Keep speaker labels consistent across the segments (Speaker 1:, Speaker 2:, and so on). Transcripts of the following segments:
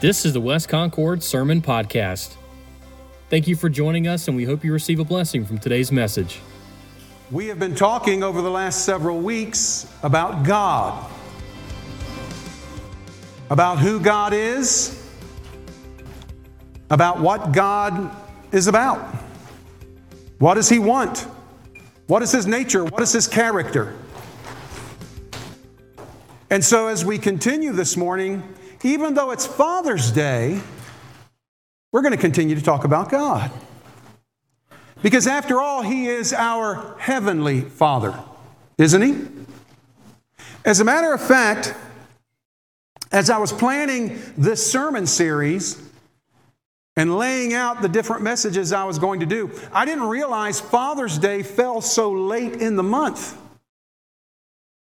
Speaker 1: This is the West Concord Sermon Podcast. Thank you for joining us, and we hope you receive a blessing from today's message.
Speaker 2: We have been talking over the last several weeks about God, about who God is, about what God is about. What does He want? What is His nature? What is His character? And so, as we continue this morning, even though it's Father's Day, we're going to continue to talk about God. Because after all, He is our heavenly Father, isn't He? As a matter of fact, as I was planning this sermon series and laying out the different messages I was going to do, I didn't realize Father's Day fell so late in the month.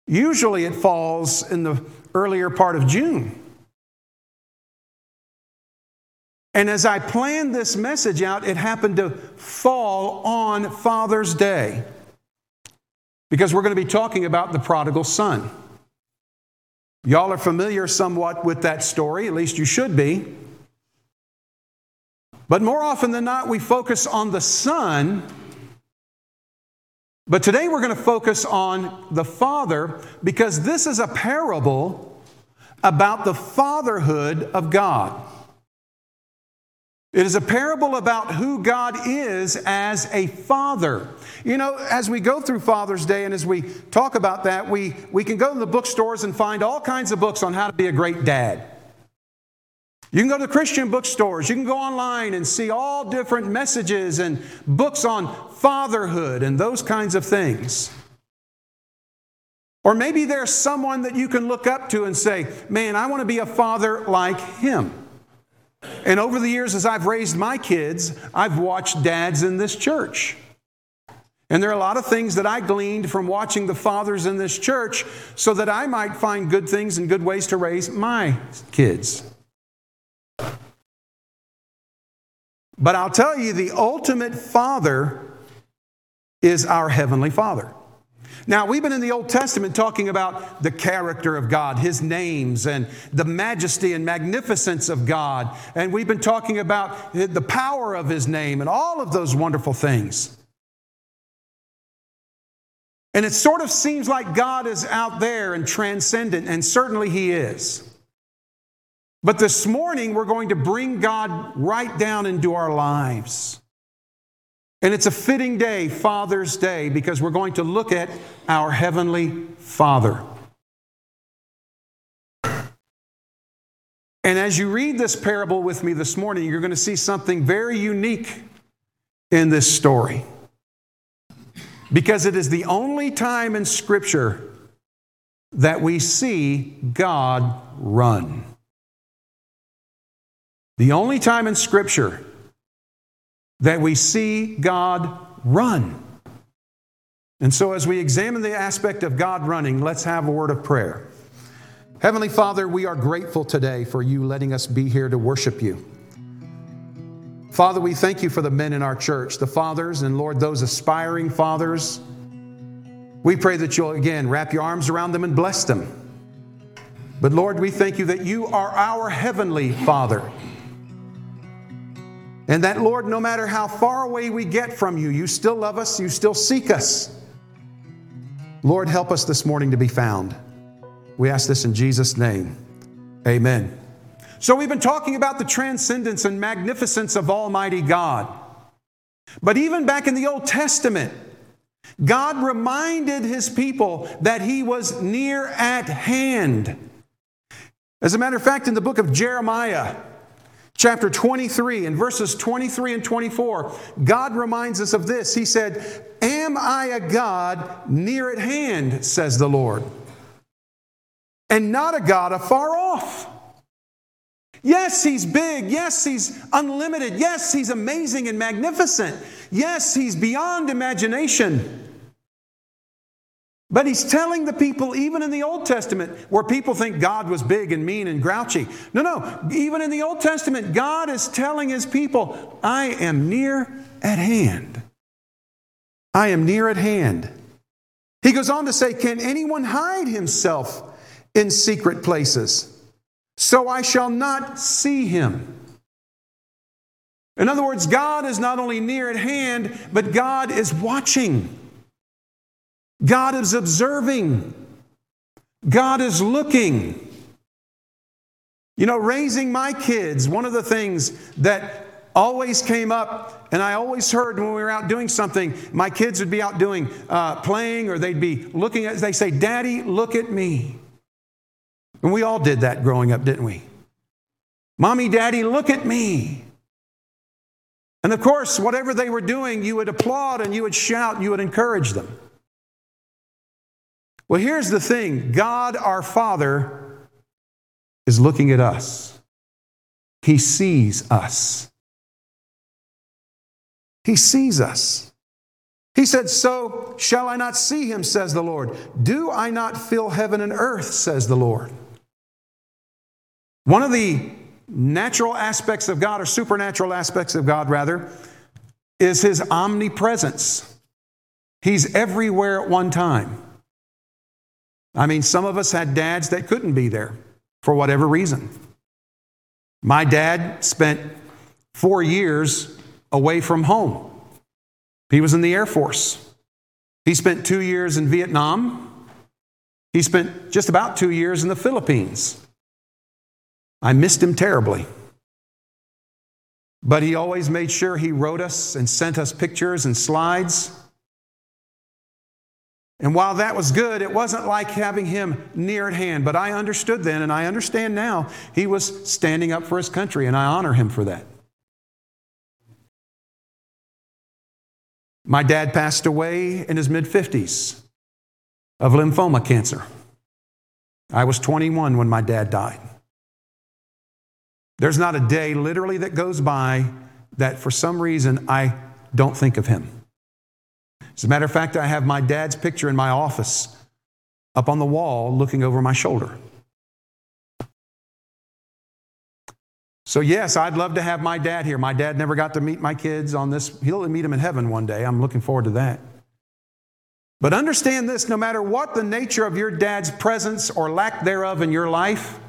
Speaker 2: Usually it falls in the earlier part of June. And as I planned this message out, it happened to fall on Father's Day because we're going to be talking about the prodigal son. Y'all are familiar somewhat with that story, at least you should be. But more often than not, we focus on the son. But today we're going to focus on the father because this is a parable about the fatherhood of God. It is a parable about who God is as a father. You know, as we go through Father's Day and as we talk about that, we, we can go to the bookstores and find all kinds of books on how to be a great dad. You can go to the Christian bookstores. You can go online and see all different messages and books on fatherhood and those kinds of things. Or maybe there's someone that you can look up to and say, Man, I want to be a father like him. And over the years, as I've raised my kids, I've watched dads in this church. And there are a lot of things that I gleaned from watching the fathers in this church so that I might find good things and good ways to raise my kids. But I'll tell you, the ultimate father is our Heavenly Father. Now, we've been in the Old Testament talking about the character of God, His names, and the majesty and magnificence of God. And we've been talking about the power of His name and all of those wonderful things. And it sort of seems like God is out there and transcendent, and certainly He is. But this morning, we're going to bring God right down into our lives. And it's a fitting day, Father's Day, because we're going to look at our Heavenly Father. And as you read this parable with me this morning, you're going to see something very unique in this story. Because it is the only time in Scripture that we see God run. The only time in Scripture that we see God run. And so, as we examine the aspect of God running, let's have a word of prayer. Heavenly Father, we are grateful today for you letting us be here to worship you. Father, we thank you for the men in our church, the fathers, and Lord, those aspiring fathers. We pray that you'll again wrap your arms around them and bless them. But Lord, we thank you that you are our heavenly Father. And that, Lord, no matter how far away we get from you, you still love us, you still seek us. Lord, help us this morning to be found. We ask this in Jesus' name. Amen. So, we've been talking about the transcendence and magnificence of Almighty God. But even back in the Old Testament, God reminded his people that he was near at hand. As a matter of fact, in the book of Jeremiah, chapter 23 and verses 23 and 24, God reminds us of this. He said, Am I a God near at hand, says the Lord, and not a God afar off? Yes, he's big. Yes, he's unlimited. Yes, he's amazing and magnificent. Yes, he's beyond imagination. But he's telling the people, even in the Old Testament, where people think God was big and mean and grouchy. No, no. Even in the Old Testament, God is telling his people, I am near at hand. I am near at hand. He goes on to say, Can anyone hide himself in secret places? so I shall not see him. In other words, God is not only near at hand, but God is watching. God is observing. God is looking. You know, raising my kids, one of the things that always came up, and I always heard when we were out doing something, my kids would be out doing, uh, playing, or they'd be looking at, they say, Daddy, look at me. And we all did that growing up, didn't we? Mommy, Daddy, look at me. And of course, whatever they were doing, you would applaud and you would shout, and you would encourage them. Well, here's the thing God, our Father, is looking at us, He sees us. He sees us. He said, So shall I not see him, says the Lord. Do I not fill heaven and earth, says the Lord. One of the natural aspects of God, or supernatural aspects of God, rather, is his omnipresence. He's everywhere at one time. I mean, some of us had dads that couldn't be there for whatever reason. My dad spent four years away from home. He was in the Air Force. He spent two years in Vietnam. He spent just about two years in the Philippines. I missed him terribly. But he always made sure he wrote us and sent us pictures and slides. And while that was good, it wasn't like having him near at hand. But I understood then, and I understand now, he was standing up for his country, and I honor him for that. My dad passed away in his mid 50s of lymphoma cancer. I was 21 when my dad died. There's not a day literally that goes by that for some reason I don't think of him. As a matter of fact, I have my dad's picture in my office up on the wall looking over my shoulder. So, yes, I'd love to have my dad here. My dad never got to meet my kids on this. He'll meet them in heaven one day. I'm looking forward to that. But understand this no matter what the nature of your dad's presence or lack thereof in your life,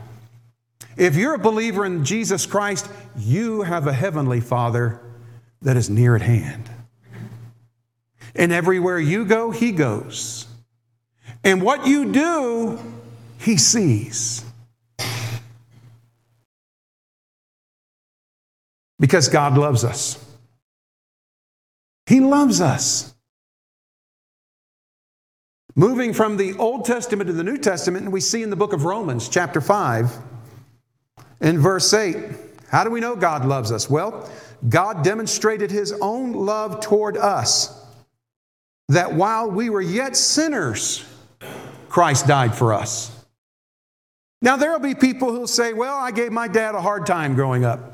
Speaker 2: if you're a believer in Jesus Christ, you have a heavenly Father that is near at hand. And everywhere you go, He goes. And what you do, He sees. Because God loves us. He loves us. Moving from the Old Testament to the New Testament, we see in the book of Romans, chapter 5, in verse 8, how do we know God loves us? Well, God demonstrated his own love toward us, that while we were yet sinners, Christ died for us. Now, there will be people who'll say, Well, I gave my dad a hard time growing up.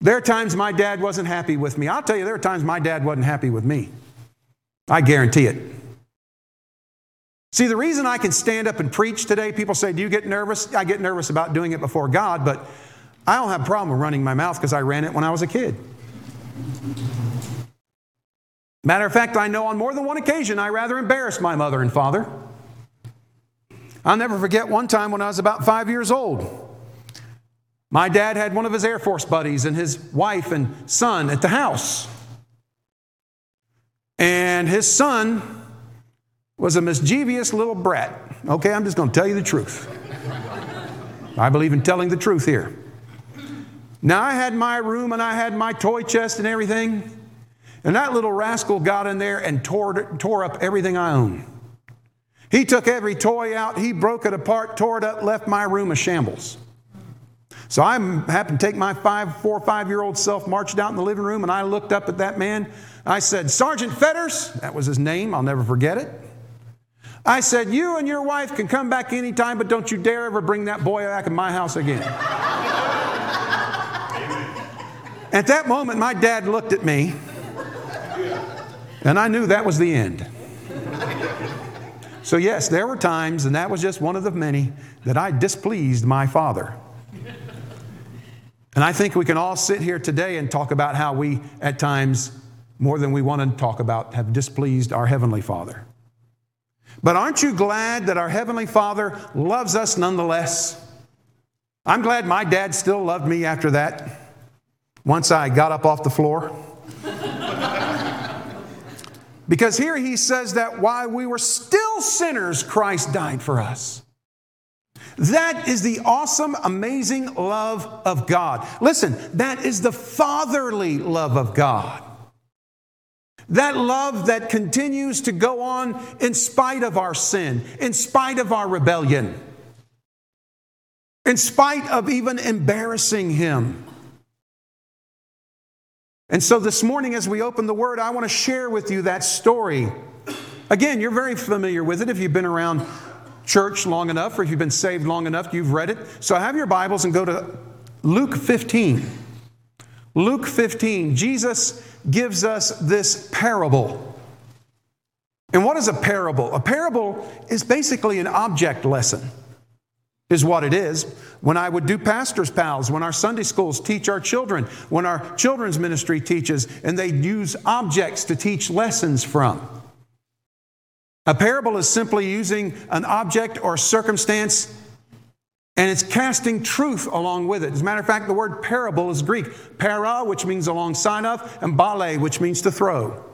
Speaker 2: There are times my dad wasn't happy with me. I'll tell you, there are times my dad wasn't happy with me. I guarantee it. See, the reason I can stand up and preach today, people say, Do you get nervous? I get nervous about doing it before God, but I don't have a problem with running my mouth because I ran it when I was a kid. Matter of fact, I know on more than one occasion I rather embarrassed my mother and father. I'll never forget one time when I was about five years old. My dad had one of his Air Force buddies and his wife and son at the house. And his son was a mischievous little brat. Okay, I'm just going to tell you the truth. I believe in telling the truth here. Now, I had my room and I had my toy chest and everything. And that little rascal got in there and tore, tore up everything I own. He took every toy out, he broke it apart, tore it up, left my room a shambles. So I happened to take my five, four, five year old self, marched out in the living room, and I looked up at that man. I said, Sergeant Fetters, that was his name, I'll never forget it. I said, You and your wife can come back anytime, but don't you dare ever bring that boy back in my house again. at that moment, my dad looked at me, and I knew that was the end. So, yes, there were times, and that was just one of the many, that I displeased my father. And I think we can all sit here today and talk about how we, at times, more than we want to talk about, have displeased our Heavenly Father. But aren't you glad that our Heavenly Father loves us nonetheless? I'm glad my dad still loved me after that, once I got up off the floor. Because here he says that while we were still sinners, Christ died for us. That is the awesome, amazing love of God. Listen, that is the fatherly love of God. That love that continues to go on in spite of our sin, in spite of our rebellion, in spite of even embarrassing Him. And so this morning, as we open the Word, I want to share with you that story. Again, you're very familiar with it if you've been around church long enough or if you've been saved long enough, you've read it. So have your Bibles and go to Luke 15. Luke 15, Jesus gives us this parable. And what is a parable? A parable is basically an object lesson, is what it is. When I would do pastor's pals, when our Sunday schools teach our children, when our children's ministry teaches, and they use objects to teach lessons from. A parable is simply using an object or circumstance and it's casting truth along with it. As a matter of fact, the word parable is Greek. Para, which means alongside of, and bale, which means to throw.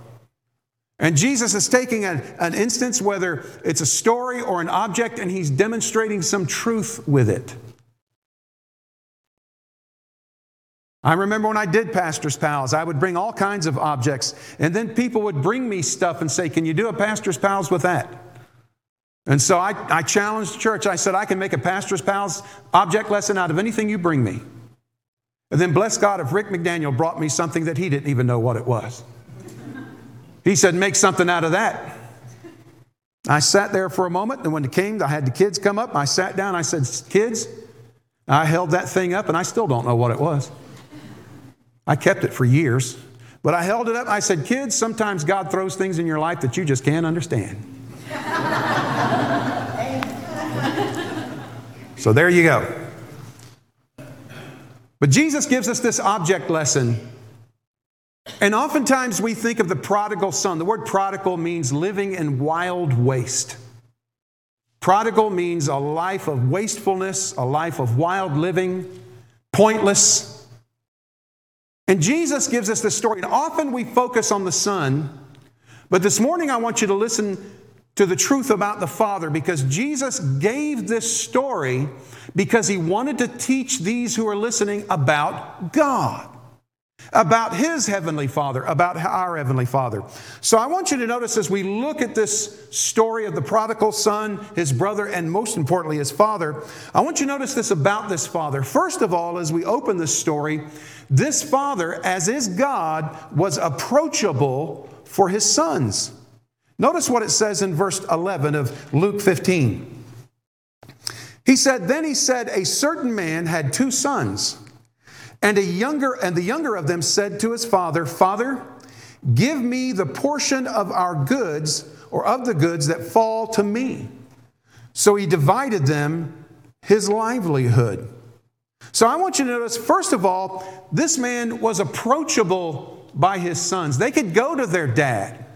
Speaker 2: And Jesus is taking an, an instance, whether it's a story or an object, and he's demonstrating some truth with it. I remember when I did Pastor's Pals, I would bring all kinds of objects, and then people would bring me stuff and say, Can you do a Pastor's Pals with that? And so I, I challenged the church. I said, I can make a Pastor's Pals object lesson out of anything you bring me. And then, bless God, if Rick McDaniel brought me something that he didn't even know what it was, he said, Make something out of that. I sat there for a moment, and when it came, I had the kids come up. I sat down. I said, Kids, I held that thing up, and I still don't know what it was. I kept it for years. But I held it up. I said, Kids, sometimes God throws things in your life that you just can't understand. so there you go. But Jesus gives us this object lesson. And oftentimes we think of the prodigal son. The word prodigal means living in wild waste. Prodigal means a life of wastefulness, a life of wild living, pointless. And Jesus gives us this story. And often we focus on the Son, but this morning I want you to listen to the truth about the Father because Jesus gave this story because he wanted to teach these who are listening about God about his heavenly father, about our heavenly father. So I want you to notice as we look at this story of the prodigal son, his brother, and most importantly, his father, I want you to notice this about this father. First of all, as we open this story, this father, as is God, was approachable for his sons. Notice what it says in verse 11 of Luke 15. He said, Then he said, A certain man had two sons. And a younger and the younger of them said to his father, "Father, give me the portion of our goods or of the goods that fall to me." So he divided them his livelihood. So I want you to notice first of all, this man was approachable by his sons. They could go to their dad.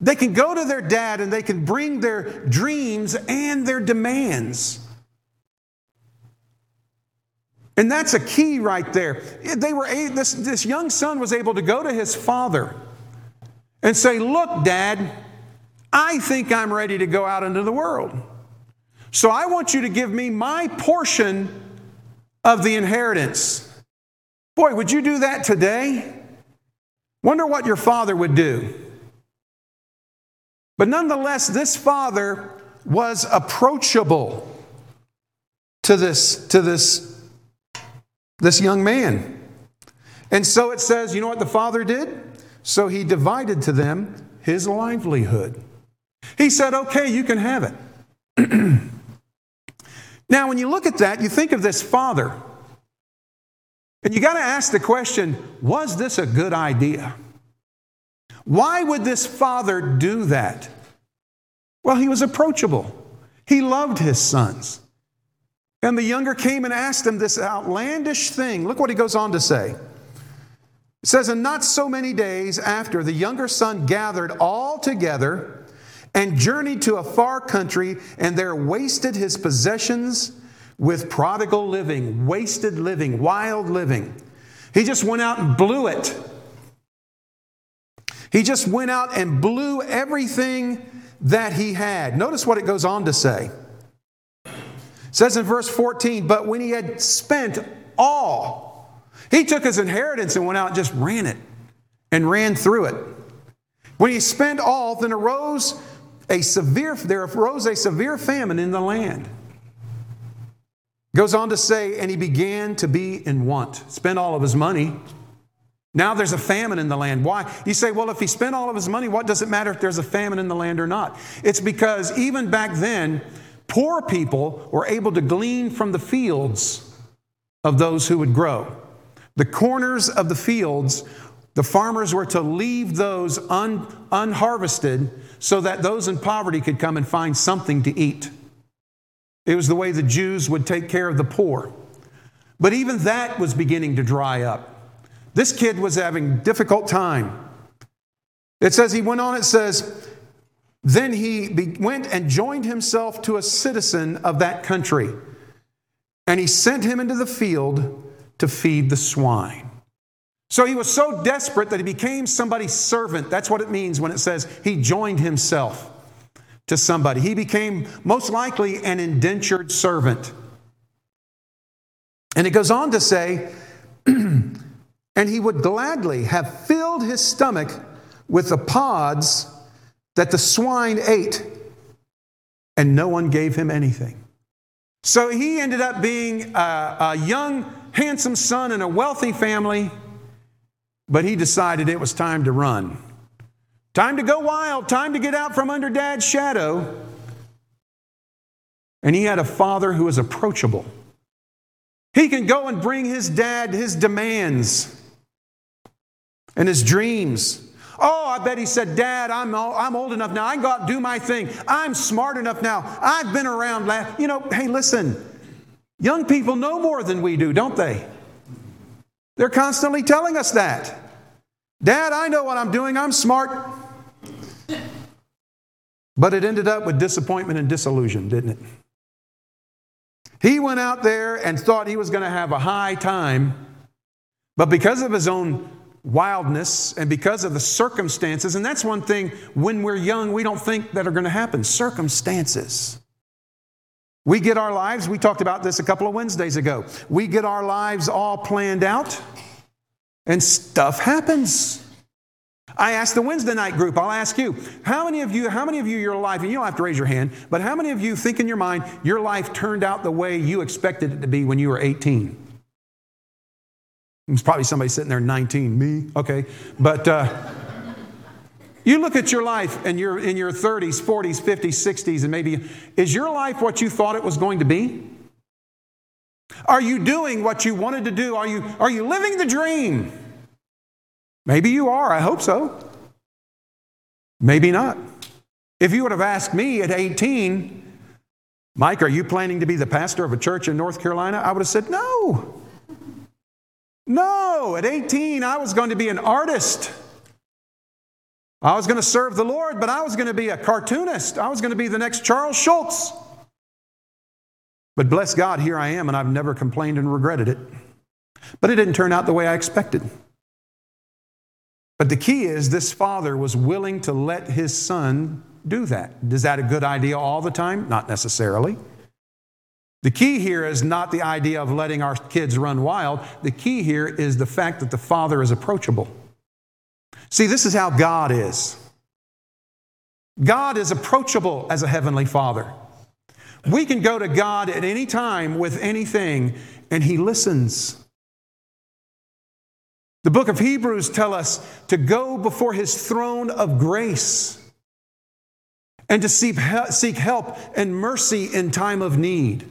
Speaker 2: They can go to their dad and they can bring their dreams and their demands. And that's a key right there. They were this, this young son was able to go to his father and say, Look, dad, I think I'm ready to go out into the world. So I want you to give me my portion of the inheritance. Boy, would you do that today? Wonder what your father would do. But nonetheless, this father was approachable to this, to this this young man. And so it says, you know what the father did? So he divided to them his livelihood. He said, okay, you can have it. now, when you look at that, you think of this father. And you got to ask the question was this a good idea? Why would this father do that? Well, he was approachable, he loved his sons. And the younger came and asked him this outlandish thing. Look what he goes on to say. It says, And not so many days after, the younger son gathered all together and journeyed to a far country, and there wasted his possessions with prodigal living, wasted living, wild living. He just went out and blew it. He just went out and blew everything that he had. Notice what it goes on to say. It says in verse 14, but when he had spent all, he took his inheritance and went out and just ran it and ran through it. When he spent all, then arose a severe, there arose a severe famine in the land. Goes on to say, and he began to be in want, spent all of his money. Now there's a famine in the land. Why? You say, well, if he spent all of his money, what does it matter if there's a famine in the land or not? It's because even back then, poor people were able to glean from the fields of those who would grow. The corners of the fields, the farmers were to leave those un, unharvested so that those in poverty could come and find something to eat. It was the way the Jews would take care of the poor. But even that was beginning to dry up. This kid was having difficult time. It says he went on, it says, then he be, went and joined himself to a citizen of that country, and he sent him into the field to feed the swine. So he was so desperate that he became somebody's servant. That's what it means when it says he joined himself to somebody. He became most likely an indentured servant. And it goes on to say, and he would gladly have filled his stomach with the pods that the swine ate, and no one gave him anything. So he ended up being a, a young, handsome son in a wealthy family, but he decided it was time to run. Time to go wild, time to get out from under dad's shadow. And he had a father who was approachable. He can go and bring his dad his demands and his dreams. Oh, I bet he said, Dad, I'm, I'm old enough now. I can go out and do my thing. I'm smart enough now. I've been around. You know, hey, listen, young people know more than we do, don't they? They're constantly telling us that. Dad, I know what I'm doing. I'm smart. But it ended up with disappointment and disillusion, didn't it? He went out there and thought he was going to have a high time, but because of his own wildness and because of the circumstances, and that's one thing when we're young, we don't think that are going to happen circumstances. We get our lives, we talked about this a couple of Wednesdays ago. We get our lives all planned out, and stuff happens. I asked the Wednesday night group, I'll ask you, how many of you, how many of you, your life, and you don't have to raise your hand, but how many of you think in your mind your life turned out the way you expected it to be when you were 18? There's probably somebody sitting there 19, me, okay. But uh, you look at your life and you're in your 30s, 40s, 50s, 60s, and maybe, is your life what you thought it was going to be? Are you doing what you wanted to do? Are you, are you living the dream? Maybe you are. I hope so. Maybe not. If you would have asked me at 18, Mike, are you planning to be the pastor of a church in North Carolina? I would have said, no. No. At 18, I was going to be an artist. I was going to serve the Lord, but I was going to be a cartoonist. I was going to be the next Charles Schulz. But bless God, here I am, and I've never complained and regretted it. But it didn't turn out the way I expected. But the key is this father was willing to let his son do that. Is that a good idea all the time? Not necessarily. The key here is not the idea of letting our kids run wild. The key here is the fact that the father is approachable. See, this is how God is. God is approachable as a heavenly father. We can go to God at any time with anything, and he listens. The book of Hebrews tell us to go before his throne of grace and to seek help and mercy in time of need.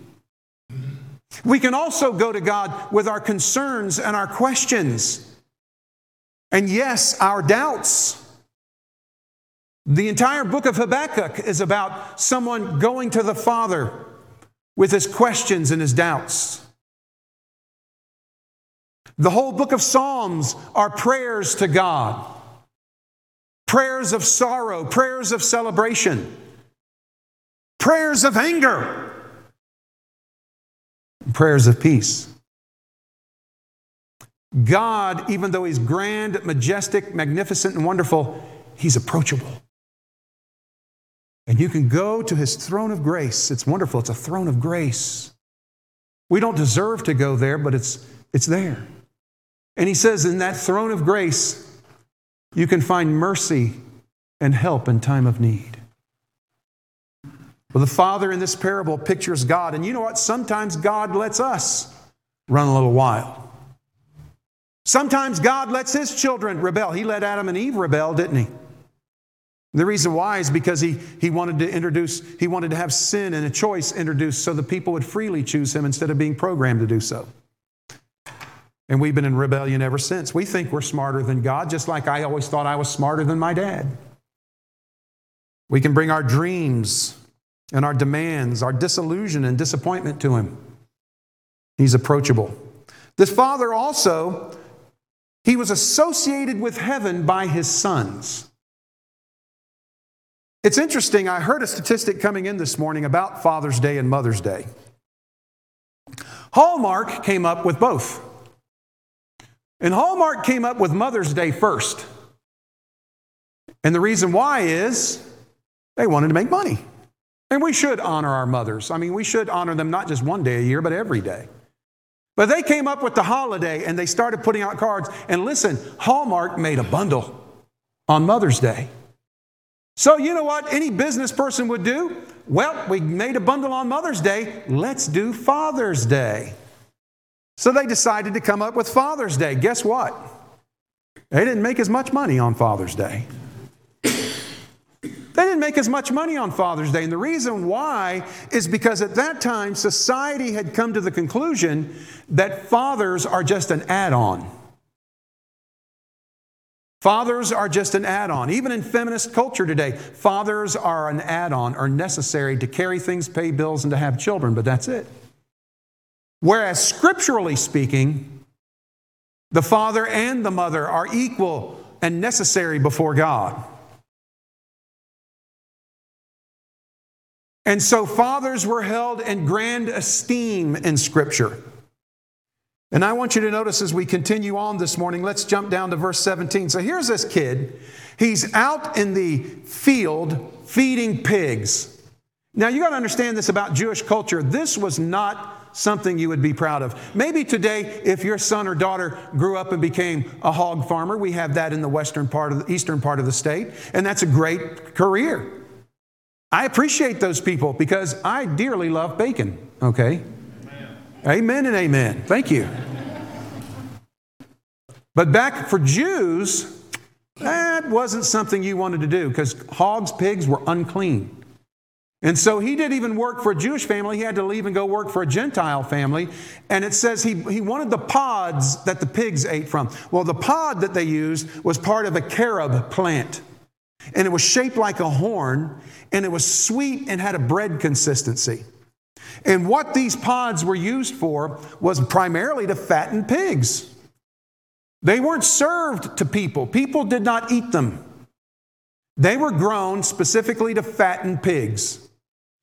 Speaker 2: We can also go to God with our concerns and our questions. And yes, our doubts. The entire book of Habakkuk is about someone going to the Father with his questions and his doubts. The whole book of Psalms are prayers to God, prayers of sorrow, prayers of celebration, prayers of anger. Prayers of peace. God, even though He's grand, majestic, magnificent, and wonderful, He's approachable. And you can go to His throne of grace. It's wonderful, it's a throne of grace. We don't deserve to go there, but it's, it's there. And He says, in that throne of grace, you can find mercy and help in time of need. Well, the father in this parable pictures God. And you know what? Sometimes God lets us run a little wild. Sometimes God lets his children rebel. He let Adam and Eve rebel, didn't he? The reason why is because he, he wanted to introduce, he wanted to have sin and a choice introduced so the people would freely choose him instead of being programmed to do so. And we've been in rebellion ever since. We think we're smarter than God, just like I always thought I was smarter than my dad. We can bring our dreams and our demands, our disillusion and disappointment to Him. He's approachable. This Father also, He was associated with heaven by His sons. It's interesting, I heard a statistic coming in this morning about Father's Day and Mother's Day. Hallmark came up with both. And Hallmark came up with Mother's Day first. And the reason why is they wanted to make money. And we should honor our mothers. I mean, we should honor them not just one day a year, but every day. But they came up with the holiday and they started putting out cards. And listen, Hallmark made a bundle on Mother's Day. So, you know what any business person would do? Well, we made a bundle on Mother's Day. Let's do Father's Day. So they decided to come up with Father's Day. Guess what? They didn't make as much money on Father's Day. They didn't make as much money on Father's Day. And the reason why is because at that time, society had come to the conclusion that fathers are just an add on. Fathers are just an add on. Even in feminist culture today, fathers are an add on, are necessary to carry things, pay bills, and to have children, but that's it. Whereas scripturally speaking, the father and the mother are equal and necessary before God. And so fathers were held in grand esteem in Scripture. And I want you to notice as we continue on this morning, let's jump down to verse 17. So here's this kid. He's out in the field feeding pigs. Now you got to understand this about Jewish culture. This was not something you would be proud of. Maybe today, if your son or daughter grew up and became a hog farmer, we have that in the western part of the eastern part of the state, and that's a great career. I appreciate those people because I dearly love bacon, okay? Amen, amen and amen. Thank you. But back for Jews, that wasn't something you wanted to do because hogs, pigs were unclean. And so he didn't even work for a Jewish family. He had to leave and go work for a Gentile family. And it says he, he wanted the pods that the pigs ate from. Well, the pod that they used was part of a carob plant. And it was shaped like a horn and it was sweet and had a bread consistency. And what these pods were used for was primarily to fatten pigs. They weren't served to people, people did not eat them. They were grown specifically to fatten pigs.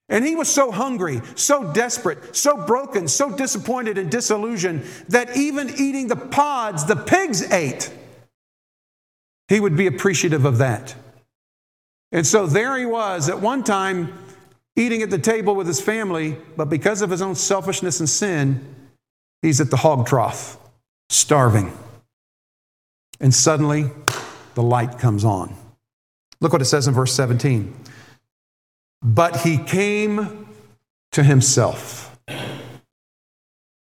Speaker 2: And he was so hungry, so desperate, so broken, so disappointed and disillusioned that even eating the pods the pigs ate, he would be appreciative of that. And so there he was at one time eating at the table with his family, but because of his own selfishness and sin, he's at the hog trough, starving. And suddenly, the light comes on. Look what it says in verse 17. But he came to himself.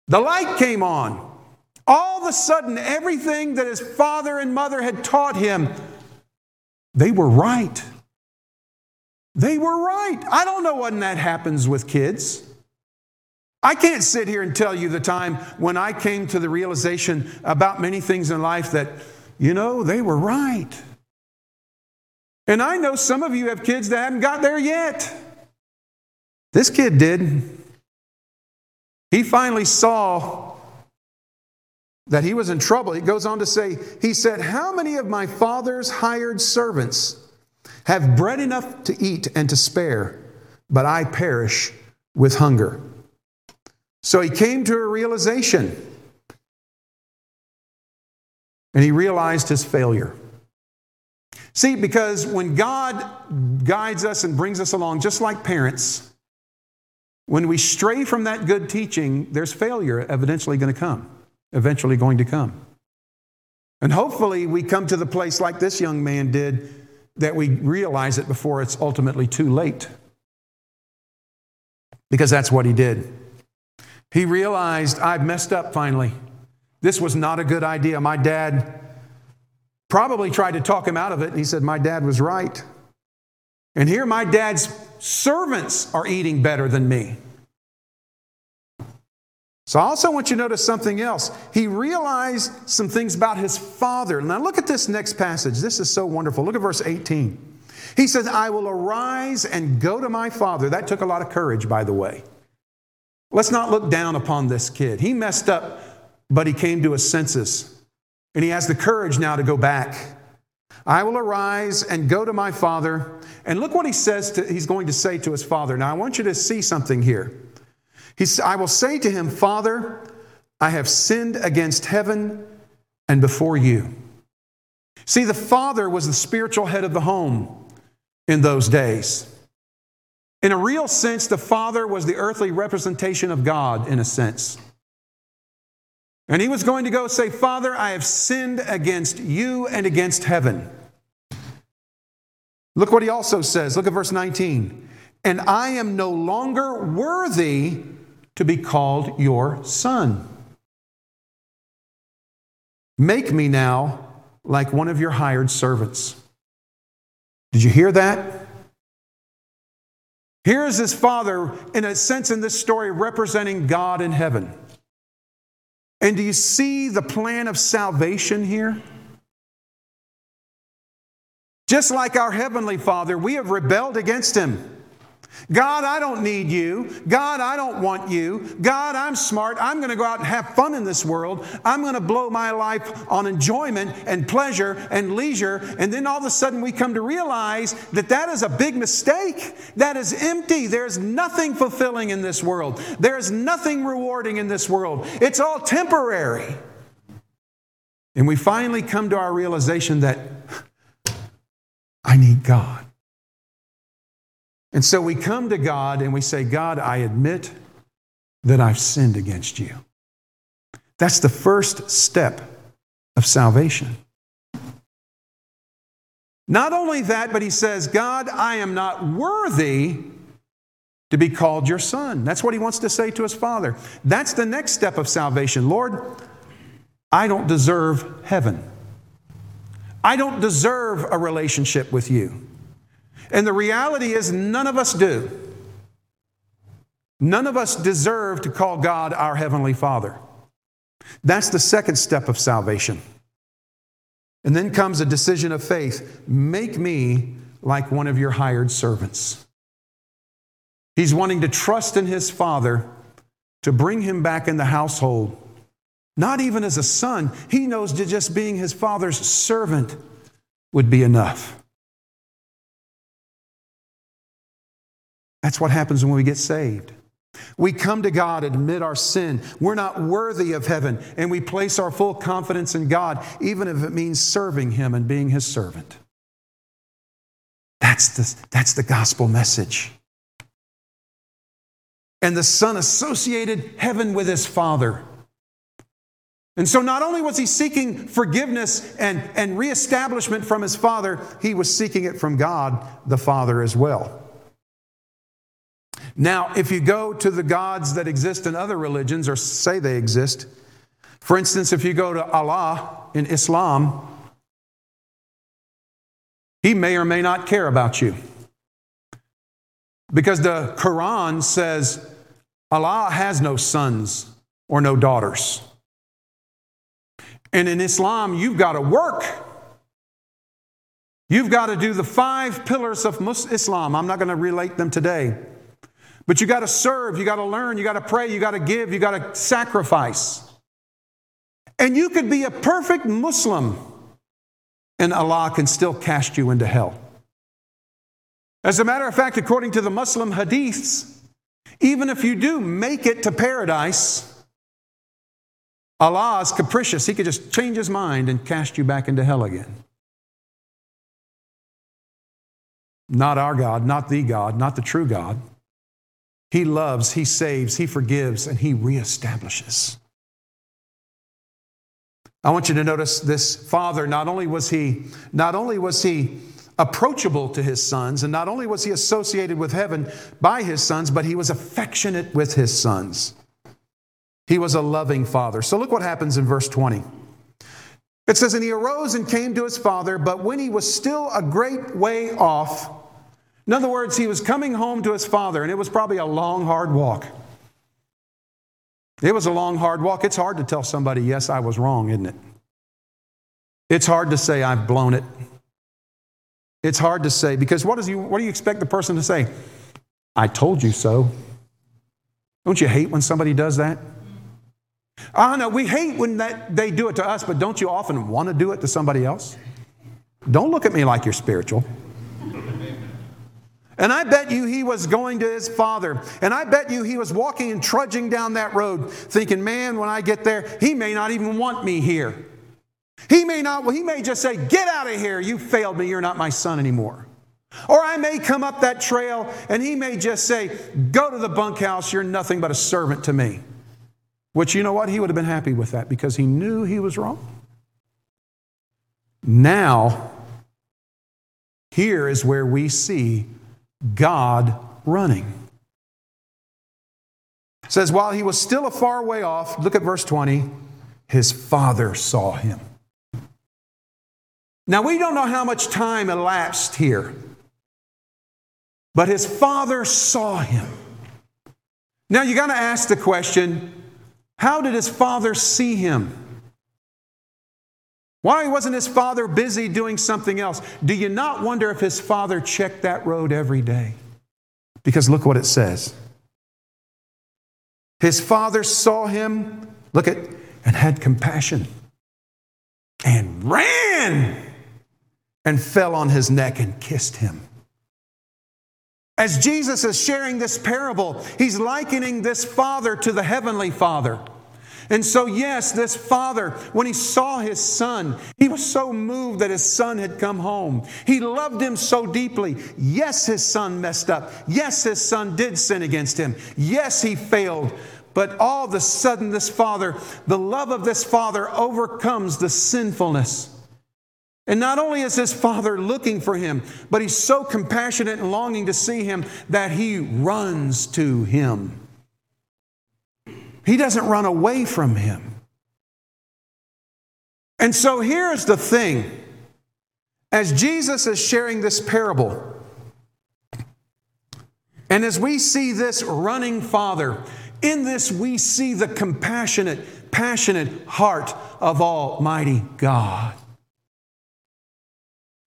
Speaker 2: The light came on. All of a sudden, everything that his father and mother had taught him, they were right. They were right. I don't know when that happens with kids. I can't sit here and tell you the time when I came to the realization about many things in life that, you know, they were right. And I know some of you have kids that haven't got there yet. This kid did. He finally saw that he was in trouble. He goes on to say, He said, How many of my father's hired servants have bread enough to eat and to spare, but I perish with hunger. So he came to a realization. And he realized his failure. See, because when God guides us and brings us along, just like parents, when we stray from that good teaching, there's failure eventually going to come, eventually going to come. And hopefully, we come to the place like this young man did that we realize it before it's ultimately too late. Because that's what he did. He realized, I've messed up finally. This was not a good idea. My dad probably tried to talk him out of it, and he said, My dad was right. And here, my dad's servants are eating better than me. So I also want you to notice something else. He realized some things about his father. Now look at this next passage. This is so wonderful. Look at verse 18. He says, I will arise and go to my father. That took a lot of courage, by the way. Let's not look down upon this kid. He messed up, but he came to his senses. And he has the courage now to go back. I will arise and go to my father. And look what he says to, he's going to say to his father. Now I want you to see something here. He said, I will say to him, Father, I have sinned against heaven and before you. See, the father was the spiritual head of the home in those days. In a real sense, the father was the earthly representation of God, in a sense. And he was going to go say, Father, I have sinned against you and against heaven. Look what he also says. Look at verse 19. And I am no longer worthy to be called your son. Make me now like one of your hired servants. Did you hear that? Here is his father, in a sense, in this story, representing God in heaven. And do you see the plan of salvation here? Just like our Heavenly Father, we have rebelled against Him. God, I don't need you. God, I don't want you. God, I'm smart. I'm going to go out and have fun in this world. I'm going to blow my life on enjoyment and pleasure and leisure. And then all of a sudden we come to realize that that is a big mistake. That is empty. There's nothing fulfilling in this world, there's nothing rewarding in this world. It's all temporary. And we finally come to our realization that I need God. And so we come to God and we say, God, I admit that I've sinned against you. That's the first step of salvation. Not only that, but he says, God, I am not worthy to be called your son. That's what he wants to say to his father. That's the next step of salvation. Lord, I don't deserve heaven. I don't deserve a relationship with you. And the reality is, none of us do. None of us deserve to call God our Heavenly Father. That's the second step of salvation. And then comes a decision of faith make me like one of your hired servants. He's wanting to trust in his Father to bring him back in the household. Not even as a son, he knows that just being his father's servant would be enough. That's what happens when we get saved. We come to God, admit our sin. We're not worthy of heaven, and we place our full confidence in God, even if it means serving Him and being His servant. That's the, that's the gospel message. And the Son associated heaven with His Father. And so, not only was he seeking forgiveness and, and reestablishment from his Father, he was seeking it from God the Father as well. Now, if you go to the gods that exist in other religions or say they exist, for instance, if you go to Allah in Islam, he may or may not care about you. Because the Quran says Allah has no sons or no daughters. And in Islam, you've got to work. You've got to do the five pillars of Islam. I'm not going to relate them today. But you got to serve, you got to learn, you got to pray, you got to give, you got to sacrifice. And you could be a perfect Muslim, and Allah can still cast you into hell. As a matter of fact, according to the Muslim hadiths, Even if you do make it to paradise, Allah is capricious. He could just change his mind and cast you back into hell again. Not our God, not the God, not the true God. He loves, He saves, He forgives, and He reestablishes. I want you to notice this father, not only was he, not only was he approachable to his sons, and not only was he associated with heaven by his sons, but he was affectionate with his sons. He was a loving father. So look what happens in verse 20. It says, And he arose and came to his father, but when he was still a great way off, in other words, he was coming home to his father, and it was probably a long, hard walk. It was a long, hard walk. It's hard to tell somebody, yes, I was wrong, isn't it? It's hard to say, I've blown it. It's hard to say because what, you, what do you expect the person to say? I told you so. Don't you hate when somebody does that? Ah, I know we hate when that, they do it to us, but don't you often want to do it to somebody else? Don't look at me like you're spiritual. And I bet you he was going to his father. And I bet you he was walking and trudging down that road thinking, man, when I get there, he may not even want me here. He may not, well, he may just say, get out of here. You failed me. You're not my son anymore. Or I may come up that trail and he may just say, go to the bunkhouse. You're nothing but a servant to me. Which, you know what? He would have been happy with that because he knew he was wrong. Now, here is where we see God running. It says, while he was still a far way off, look at verse 20, his father saw him. Now, we don't know how much time elapsed here, but his father saw him. Now, you got to ask the question how did his father see him? Why wasn't his father busy doing something else? Do you not wonder if his father checked that road every day? Because look what it says. His father saw him, look at, and had compassion and ran and fell on his neck and kissed him. As Jesus is sharing this parable, he's likening this father to the heavenly father. And so, yes, this father, when he saw his son, he was so moved that his son had come home. He loved him so deeply. Yes, his son messed up. Yes, his son did sin against him. Yes, he failed. But all of a sudden, this father, the love of this father overcomes the sinfulness. And not only is his father looking for him, but he's so compassionate and longing to see him that he runs to him. He doesn't run away from him. And so here's the thing as Jesus is sharing this parable, and as we see this running father, in this we see the compassionate, passionate heart of Almighty God.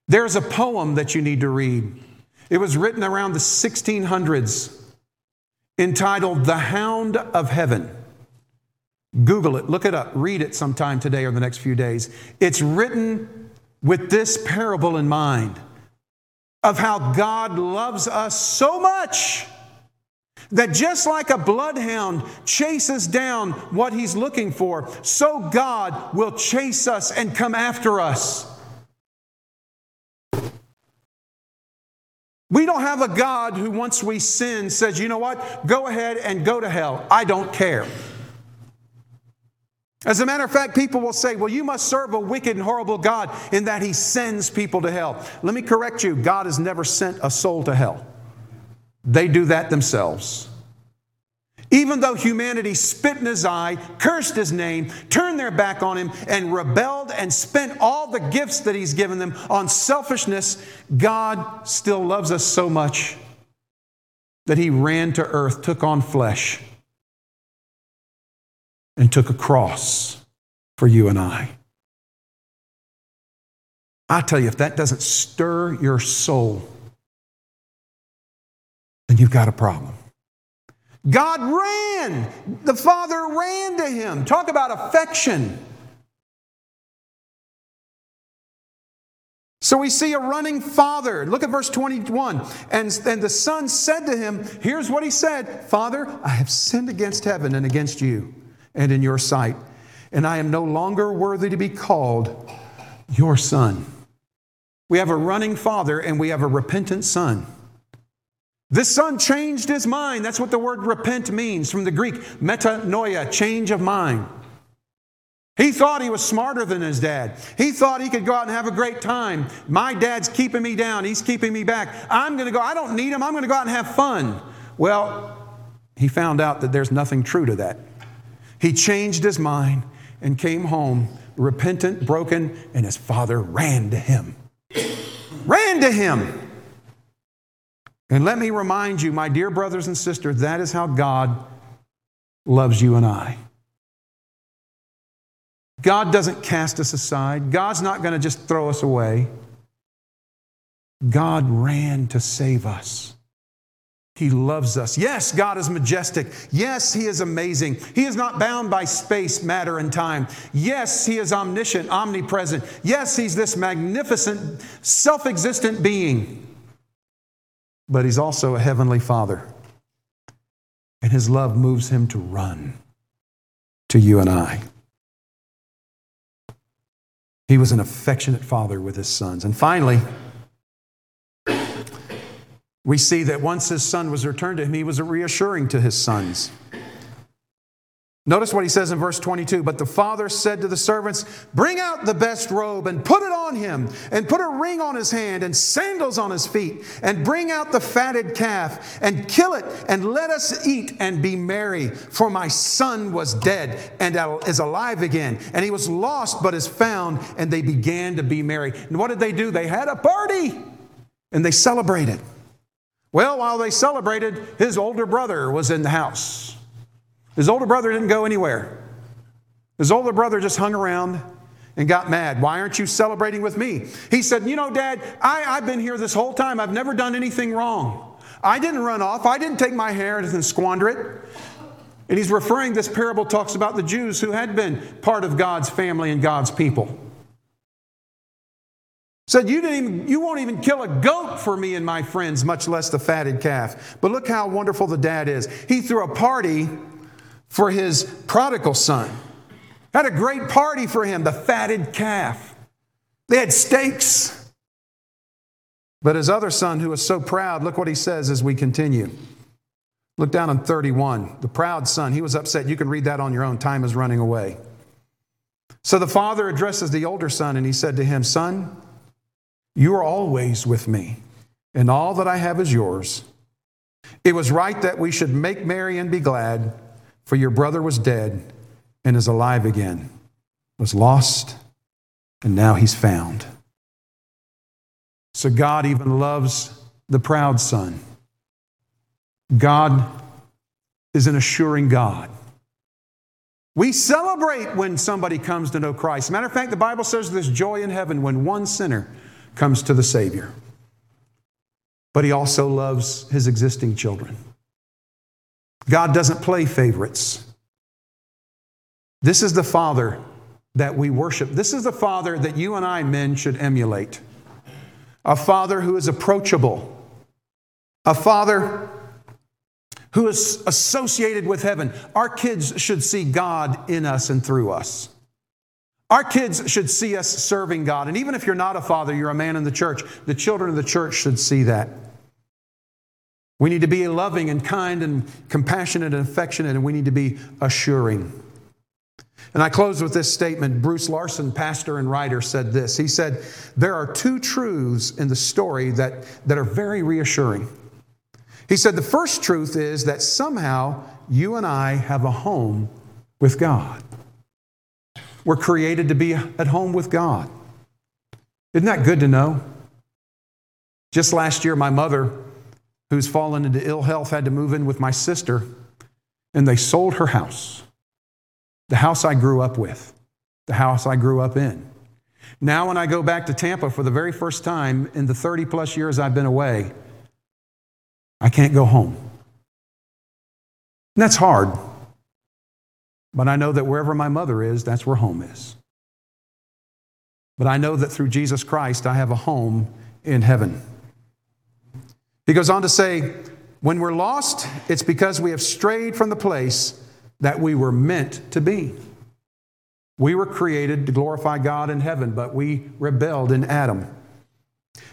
Speaker 2: There's a poem that you need to read. It was written around the 1600s entitled The Hound of Heaven. Google it, look it up, read it sometime today or the next few days. It's written with this parable in mind of how God loves us so much that just like a bloodhound chases down what he's looking for, so God will chase us and come after us. We don't have a God who, once we sin, says, you know what, go ahead and go to hell. I don't care. As a matter of fact, people will say, well, you must serve a wicked and horrible God in that he sends people to hell. Let me correct you God has never sent a soul to hell, they do that themselves. Even though humanity spit in his eye, cursed his name, turned their back on him, and rebelled and spent all the gifts that he's given them on selfishness, God still loves us so much that he ran to earth, took on flesh, and took a cross for you and I. I tell you, if that doesn't stir your soul, then you've got a problem. God ran. The Father ran to him. Talk about affection. So we see a running father. Look at verse 21. And, and the son said to him, Here's what he said Father, I have sinned against heaven and against you and in your sight, and I am no longer worthy to be called your son. We have a running father and we have a repentant son. This son changed his mind. That's what the word repent means from the Greek metanoia, change of mind. He thought he was smarter than his dad. He thought he could go out and have a great time. My dad's keeping me down, he's keeping me back. I'm going to go, I don't need him, I'm going to go out and have fun. Well, he found out that there's nothing true to that. He changed his mind and came home repentant, broken, and his father ran to him. ran to him. And let me remind you, my dear brothers and sisters, that is how God loves you and I. God doesn't cast us aside. God's not going to just throw us away. God ran to save us. He loves us. Yes, God is majestic. Yes, He is amazing. He is not bound by space, matter, and time. Yes, He is omniscient, omnipresent. Yes, He's this magnificent, self existent being. But He's also a heavenly Father. And His love moves Him to run to you and I. He was an affectionate father with his sons. And finally, we see that once his son was returned to him, he was reassuring to his sons. Notice what he says in verse 22 But the father said to the servants, Bring out the best robe and put it on him, and put a ring on his hand and sandals on his feet, and bring out the fatted calf and kill it, and let us eat and be merry. For my son was dead and is alive again, and he was lost but is found. And they began to be merry. And what did they do? They had a party and they celebrated. Well, while they celebrated, his older brother was in the house. His older brother didn't go anywhere. His older brother just hung around and got mad. Why aren't you celebrating with me? He said, You know, Dad, I, I've been here this whole time. I've never done anything wrong. I didn't run off. I didn't take my inheritance and squander it. And he's referring, this parable talks about the Jews who had been part of God's family and God's people. Said, you, didn't even, you won't even kill a goat for me and my friends, much less the fatted calf. But look how wonderful the dad is. He threw a party for his prodigal son. Had a great party for him, the fatted calf. They had steaks. But his other son, who was so proud, look what he says as we continue. Look down on 31. The proud son, he was upset. You can read that on your own. Time is running away. So the father addresses the older son and he said to him, Son, you are always with me, and all that I have is yours. It was right that we should make merry and be glad. For your brother was dead and is alive again, was lost, and now he's found. So God even loves the proud son. God is an assuring God. We celebrate when somebody comes to know Christ. Matter of fact, the Bible says there's joy in heaven when one sinner comes to the Savior. But He also loves His existing children. God doesn't play favorites. This is the Father that we worship. This is the Father that you and I, men, should emulate. A Father who is approachable. A Father who is associated with heaven. Our kids should see God in us and through us. Our kids should see us serving God. And even if you're not a father, you're a man in the church, the children of the church should see that. We need to be loving and kind and compassionate and affectionate, and we need to be assuring. And I close with this statement. Bruce Larson, pastor and writer, said this. He said, There are two truths in the story that, that are very reassuring. He said, The first truth is that somehow you and I have a home with God. We're created to be at home with God. Isn't that good to know? Just last year, my mother who's fallen into ill health had to move in with my sister, and they sold her house. The house I grew up with, the house I grew up in. Now, when I go back to Tampa for the very first time in the 30 plus years I've been away, I can't go home. And that's hard. But I know that wherever my mother is, that's where home is. but I know that through Jesus Christ I have a home in heaven. He goes on to say, when we're lost, it's because we have strayed from the place that we were meant to be. We were created to glorify God in heaven, but we rebelled in Adam.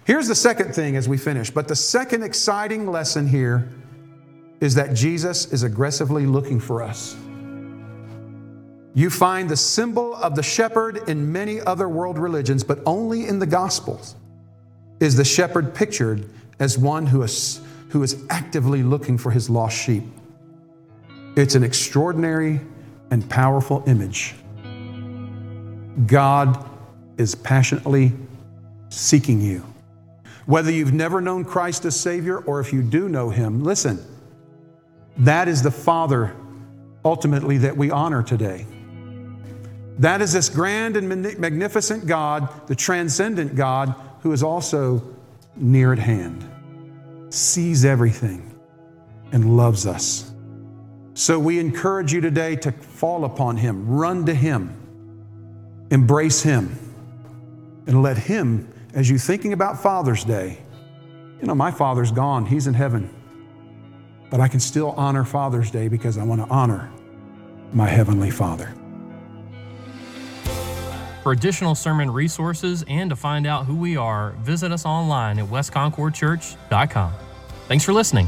Speaker 2: Here's the second thing as we finish. But the second exciting lesson here is that Jesus is aggressively looking for us. You find the symbol of the shepherd in many other world religions, but only in the Gospels is the shepherd pictured as one who is, who is actively looking for his lost sheep. It's an extraordinary and powerful image. God is passionately seeking you. Whether you've never known Christ as Savior or if you do know Him, listen, that is the Father ultimately that we honor today. That is this grand and magnificent God, the transcendent God, who is also near at hand, sees everything, and loves us. So we encourage you today to fall upon Him, run to Him, embrace Him, and let Him, as you're thinking about Father's Day, you know, my Father's gone, He's in heaven. But I can still honor Father's Day because I want to honor my Heavenly Father.
Speaker 1: For additional sermon resources and to find out who we are, visit us online at westconcordchurch.com. Thanks for listening.